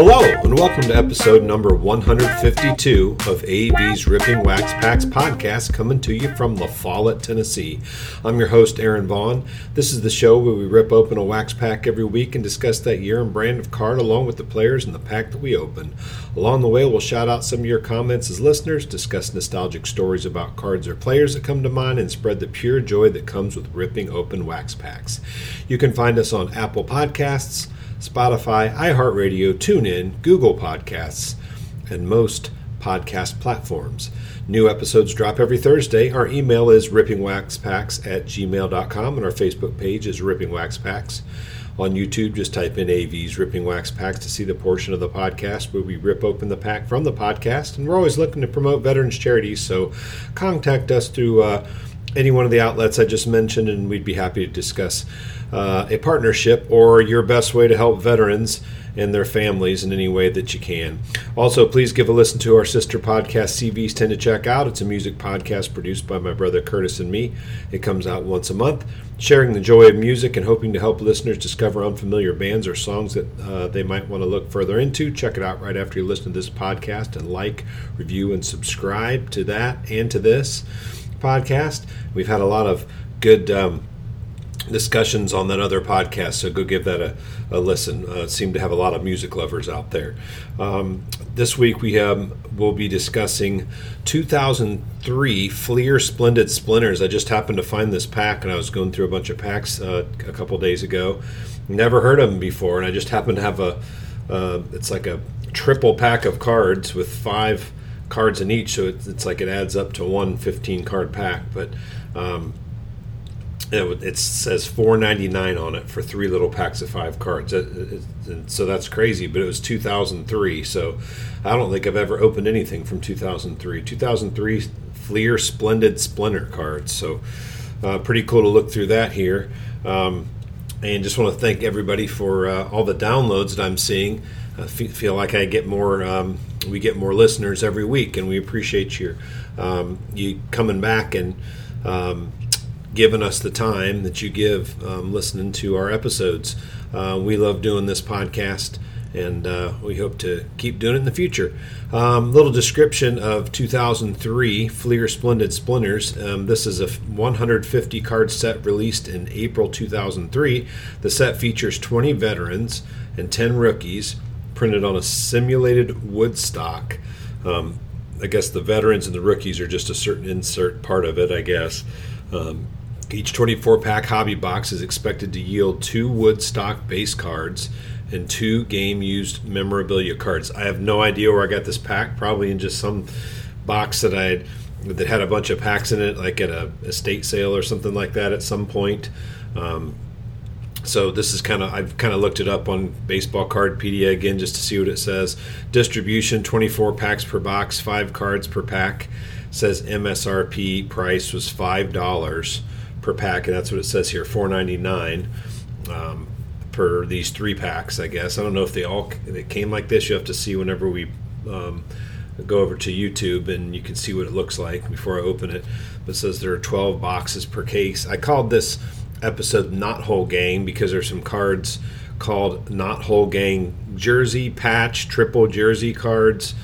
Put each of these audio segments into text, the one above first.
Hello, and welcome to episode number 152 of AV's Ripping Wax Packs podcast, coming to you from La Follette, Tennessee. I'm your host, Aaron Vaughn. This is the show where we rip open a wax pack every week and discuss that year and brand of card along with the players and the pack that we open. Along the way, we'll shout out some of your comments as listeners, discuss nostalgic stories about cards or players that come to mind, and spread the pure joy that comes with ripping open wax packs. You can find us on Apple Podcasts. Spotify, iHeartRadio, TuneIn, Google Podcasts, and most podcast platforms. New episodes drop every Thursday. Our email is rippingwaxpacks at gmail.com, and our Facebook page is Ripping Wax Packs. On YouTube, just type in AV's Ripping Wax Packs to see the portion of the podcast where we rip open the pack from the podcast. And we're always looking to promote veterans charities, so contact us through uh, any one of the outlets I just mentioned, and we'd be happy to discuss uh, a partnership or your best way to help veterans and their families in any way that you can. Also, please give a listen to our sister podcast, CVs Tend to Check Out. It's a music podcast produced by my brother Curtis and me. It comes out once a month, sharing the joy of music and hoping to help listeners discover unfamiliar bands or songs that uh, they might want to look further into. Check it out right after you listen to this podcast and like, review, and subscribe to that and to this podcast. We've had a lot of good. Um, discussions on that other podcast, so go give that a, a listen. Uh, seem to have a lot of music lovers out there. Um, this week we have we'll be discussing 2003 Fleer Splendid Splinters. I just happened to find this pack, and I was going through a bunch of packs uh, a couple days ago. Never heard of them before, and I just happened to have a. Uh, it's like a triple pack of cards with five cards in each, so it's, it's like it adds up to one 15 card pack, but. Um, it, it says 4.99 on it for three little packs of five cards. It, it, so that's crazy, but it was 2003. So I don't think I've ever opened anything from 2003. 2003 Fleer Splendid Splinter cards. So uh, pretty cool to look through that here. Um, and just want to thank everybody for uh, all the downloads that I'm seeing. I feel like I get more, um, we get more listeners every week, and we appreciate your um, you coming back and um, giving us the time that you give um, listening to our episodes. Uh, we love doing this podcast and uh, we hope to keep doing it in the future. Um, little description of 2003 Fleer Splendid Splinters. Um, this is a 150 card set released in April 2003. The set features 20 veterans and 10 rookies printed on a simulated wood stock. Um, I guess the veterans and the rookies are just a certain insert part of it, I guess. Um, each 24 pack hobby box is expected to yield two Woodstock base cards and two game used memorabilia cards. I have no idea where I got this pack, probably in just some box that I that had a bunch of packs in it, like at a estate sale or something like that at some point. Um, so this is kind of I've kind of looked it up on Baseball Card Cardpedia again just to see what it says. Distribution: 24 packs per box, five cards per pack. says MSRP price was five dollars per pack, and that's what it says here, four ninety nine um, per these three packs. I guess I don't know if they all they came like this. You have to see whenever we um, go over to YouTube, and you can see what it looks like before I open it. But it says there are twelve boxes per case. I called this episode "Knothole Gang" because there's some cards called "Knothole Gang" jersey patch, triple jersey cards.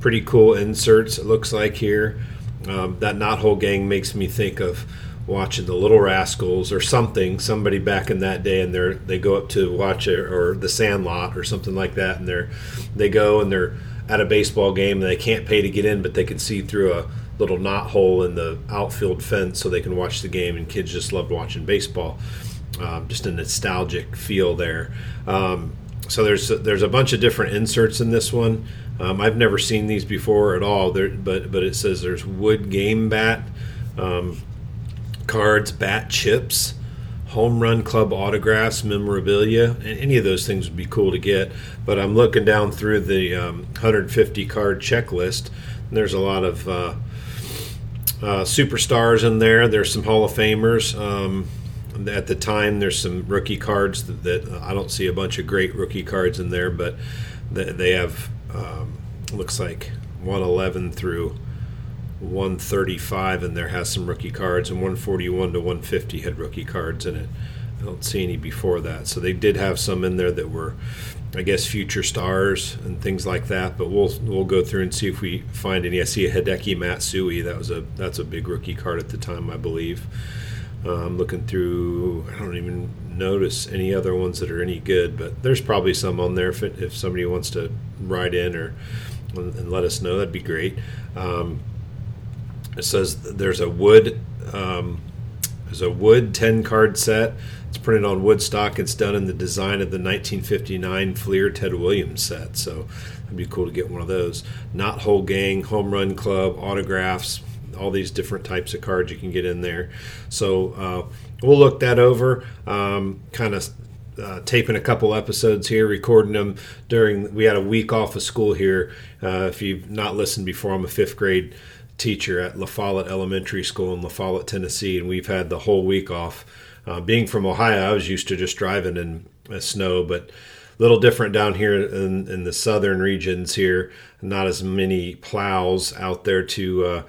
Pretty cool inserts. It looks like here. Um, that Knothole Gang makes me think of watching the Little Rascals or something, somebody back in that day, and they're they go up to watch it or the Sandlot or something like that, and they're they go and they're at a baseball game and they can't pay to get in, but they can see through a little knot hole in the outfield fence so they can watch the game, and kids just loved watching baseball. Um, just a nostalgic feel there. Um, so there's there's a bunch of different inserts in this one. Um, I've never seen these before at all. There, but but it says there's wood game bat. Um, cards, bat chips, home run club autographs, memorabilia, and any of those things would be cool to get. But I'm looking down through the um, 150 card checklist, and there's a lot of uh, uh, superstars in there. There's some Hall of Famers. Um, at the time, there's some rookie cards that, that, I don't see a bunch of great rookie cards in there, but they have um, looks like 111 through 135 and there has some rookie cards, and 141 to 150 had rookie cards in it. I don't see any before that. So they did have some in there that were, I guess, future stars and things like that. But we'll we'll go through and see if we find any. I see a Hideki Matsui. That was a that's a big rookie card at the time, I believe. I'm looking through. I don't even notice any other ones that are any good, but there's probably some on there. If, it, if somebody wants to write in or and let us know, that'd be great. Um, it says there's a wood um, there's a wood 10 card set. It's printed on wood stock. It's done in the design of the 1959 Fleer Ted Williams set. So it'd be cool to get one of those. Knothole gang, home run club, autographs, all these different types of cards you can get in there. So uh, we'll look that over. Um, kind of uh, taping a couple episodes here, recording them during. We had a week off of school here. Uh, if you've not listened before, I'm a fifth grade teacher at La Follette Elementary School in La Follette, Tennessee, and we've had the whole week off. Uh, being from Ohio, I was used to just driving in uh, snow, but a little different down here in, in, the southern regions here. Not as many plows out there to uh,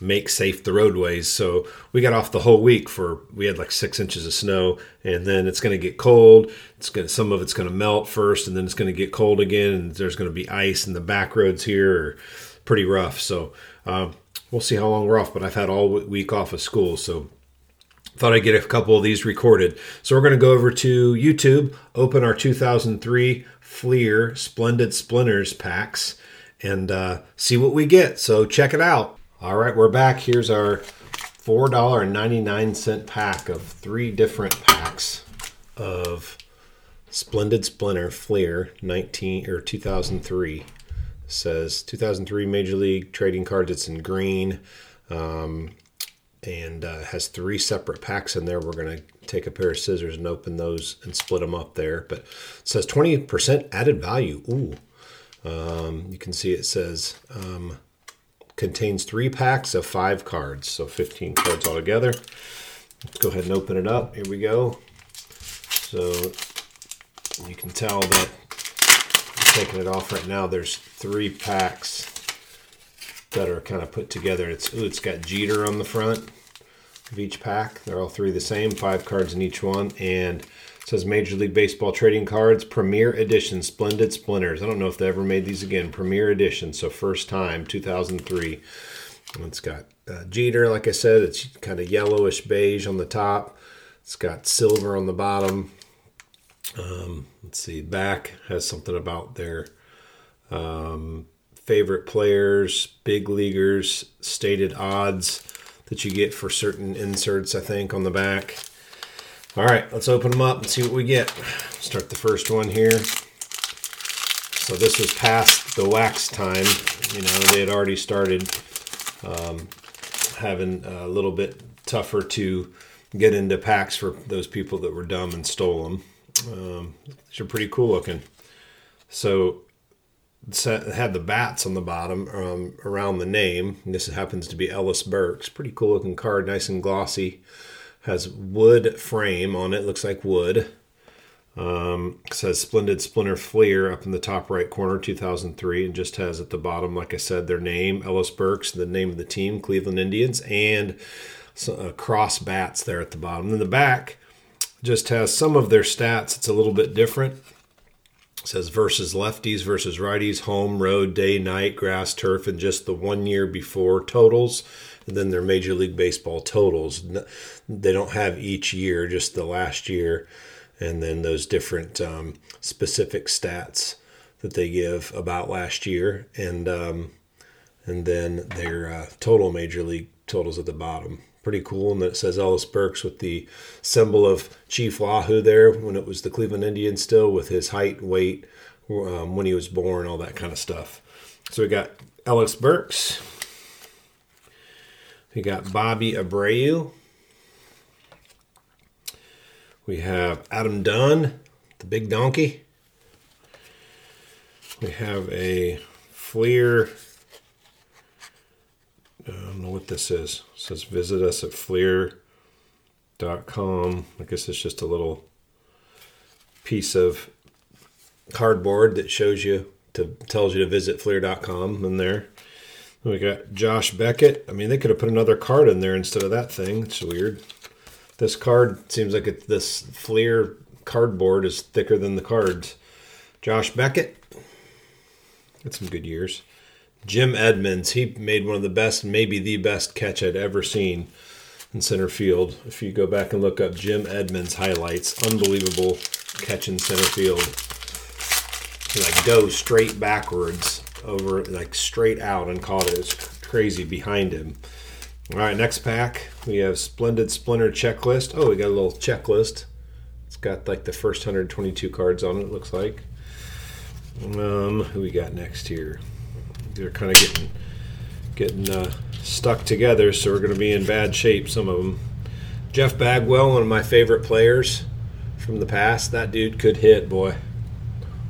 make safe the roadways. So we got off the whole week for we had like six inches of snow, and then it's going to get cold. It's going some of it's going to melt first, and then it's going to get cold again, and there's going to be ice, and the back roads here are pretty rough. So um, we'll see how long we're off. But I've had all week off of school, so thought I'd get a couple of these recorded. So we're going to go over to YouTube, open our 2003 Fleer Splendid Splinters packs, and uh, see what we get. So check it out. All right, we're back. Here's our $4.99 pack of three different packs of Splendid Splinter Fleer 19 or 2003. Says 2003 Major League Trading Cards. It's in green. Um, and uh, has three separate packs in there. We're going to take a pair of scissors and open those and split them up there. But it says 20% added value. Ooh. Um, you can see it says um, contains three packs of five cards, so 15 cards altogether. Let's go ahead and open it up. Here we go. So you can tell that taking it off right now. There's three packs that are kind of put together. It's ooh, it's got Jeter on the front of each pack. They're all three the same, five cards in each one, and it says Major League Baseball trading cards, Premier Edition, Splendid Splinters. I don't know if they ever made these again. Premier Edition, so first time, 2003. And it's got uh, Jeter, like I said, it's kind of yellowish beige on the top. It's got silver on the bottom. Um, let's see, back has something about their um, favorite players, big leaguers, stated odds that you get for certain inserts, I think, on the back. All right, let's open them up and see what we get. Start the first one here. So this was past the wax time. You know, they had already started um, having a little bit tougher to get into packs for those people that were dumb and stole them. Um, these are pretty cool looking. So had the bats on the bottom um, around the name. This happens to be Ellis Burks. Pretty cool looking card, nice and glossy has wood frame on it. Looks like wood. Um, says Splendid Splinter Fleer up in the top right corner, 2003, and just has at the bottom, like I said, their name, Ellis Burks, the name of the team, Cleveland Indians, and uh, cross bats there at the bottom. In the back, just has some of their stats. It's a little bit different. It says versus lefties versus righties, home, road, day, night, grass, turf, and just the one year before totals and then their Major League Baseball totals. They don't have each year, just the last year, and then those different um, specific stats that they give about last year, and um, and then their uh, total Major League totals at the bottom. Pretty cool, and it says Ellis Burks with the symbol of Chief Wahoo there when it was the Cleveland Indians still, with his height, weight, um, when he was born, all that kind of stuff. So we got Ellis Burks, we got Bobby Abreu. We have Adam Dunn, the big donkey. We have a Fleer. I don't know what this is. It says visit us at fleer.com. I guess it's just a little piece of cardboard that shows you to tells you to visit fleer.com in there. We got Josh Beckett. I mean, they could have put another card in there instead of that thing. It's weird. This card seems like it, this Fleer cardboard is thicker than the cards. Josh Beckett. Had some good years. Jim Edmonds. He made one of the best, maybe the best catch I'd ever seen in center field. If you go back and look up Jim Edmonds highlights, unbelievable catch in center field. He like dove straight backwards over, like straight out and caught it. It was crazy behind him. All right, next pack we have Splendid Splinter checklist. Oh, we got a little checklist. It's got like the first 122 cards on it looks like. Um, who we got next here? They're kind of getting getting uh, stuck together, so we're going to be in bad shape. Some of them. Jeff Bagwell, one of my favorite players from the past. That dude could hit, boy.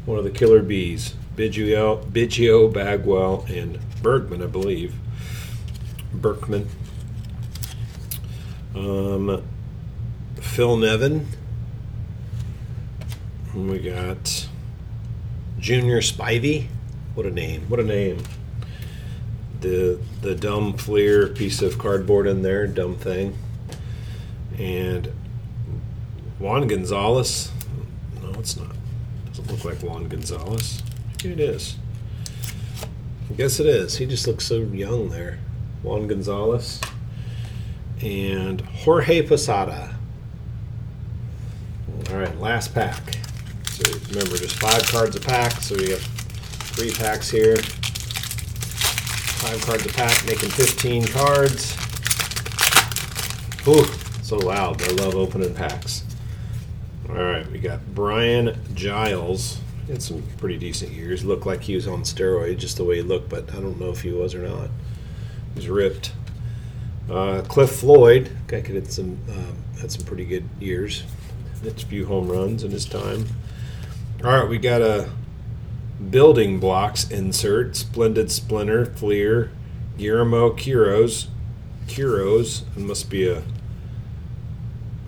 One of the killer bees. Biggio, Biggio Bagwell, and Bergman, I believe. Berkman. Um, Phil Nevin. And we got Junior Spivey. What a name! What a name! The the dumb Fleer piece of cardboard in there, dumb thing. And Juan Gonzalez. No, it's not. Doesn't look like Juan Gonzalez. It is. I guess it is. He just looks so young there. Juan Gonzalez and Jorge Posada. All right, last pack. So remember, just five cards a pack. So we have three packs here. Five cards a pack, making 15 cards. Ooh, so loud. I love opening packs. All right, we got Brian Giles. He had some pretty decent years. Looked like he was on steroids, just the way he looked, but I don't know if he was or not. He was ripped. Uh, Cliff Floyd, guy could had some um, had some pretty good years. Hit a few home runs in his time. All right, we got a building blocks insert, Splendid Splinter, Fleer, Guillermo Quiroz. Quiroz must be a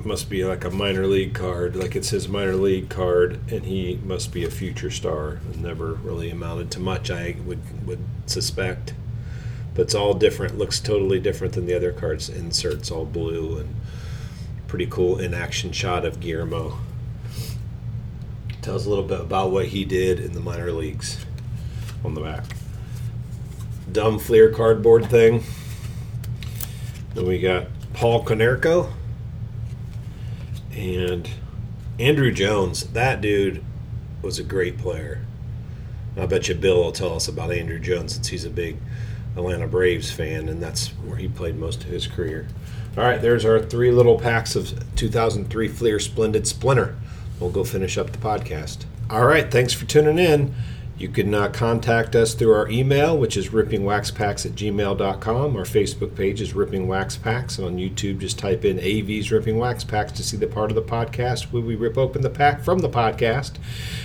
must be like a minor league card, like it's his minor league card, and he must be a future star. Never really amounted to much, I would would suspect but it's all different. Looks totally different than the other cards. Inserts all blue and pretty cool in action shot of Guillermo. Tells a little bit about what he did in the minor leagues on the back. Dumb Fleer cardboard thing. Then we got Paul Konerko and Andruw Jones. That dude was a great player. I bet you Bill will tell us about Andruw Jones since he's a big Atlanta Braves fan, and that's where he played most of his career. All right, there's our three little packs of 2003 Fleer Splendid Splinter. We'll go finish up the podcast. All right, thanks for tuning in. You can uh, contact us through our email, which is rippingwaxpacks at gmail.com. Our Facebook page is Ripping Wax Packs. On YouTube, just type in AV's Ripping Wax Packs to see the part of the podcast where we rip open the pack from the podcast.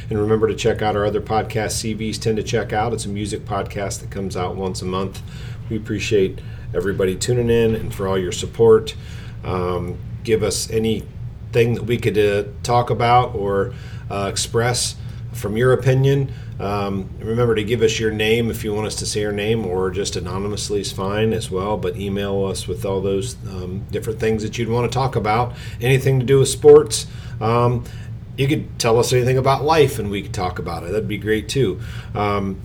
And remember to check out our other podcast, CVs Tend to Check Out. It's a music podcast that comes out once a month. We appreciate everybody tuning in and for all your support. Um, give us anything that we could uh, talk about or uh, express from your opinion. Um, remember to give us your name if you want us to say your name, or just anonymously is fine as well. But email us with all those um, different things that you'd want to talk about. Anything to do with sports. Um, you could tell us anything about life and we could talk about it. That'd be great too. Um,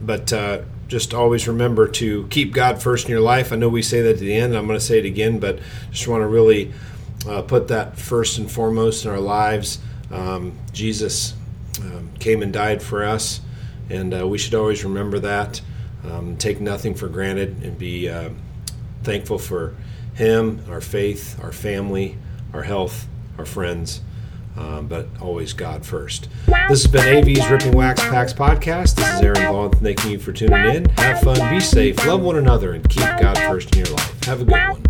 but uh, just always remember to keep God first in your life. I know we say that at the end. I'm going to say it again, but just want to really uh, put that first and foremost in our lives. Um, Jesus um, came and died for us, and uh, we should always remember that. Um, take nothing for granted and be uh, thankful for Him, our faith, our family, our health, our friends. Um, but always God first. This has been AV's Ripping Wax Packs podcast. This is Aaron Vaughn. Thanking you for tuning in. Have fun, be safe, love one another, and keep God first in your life. Have a good one.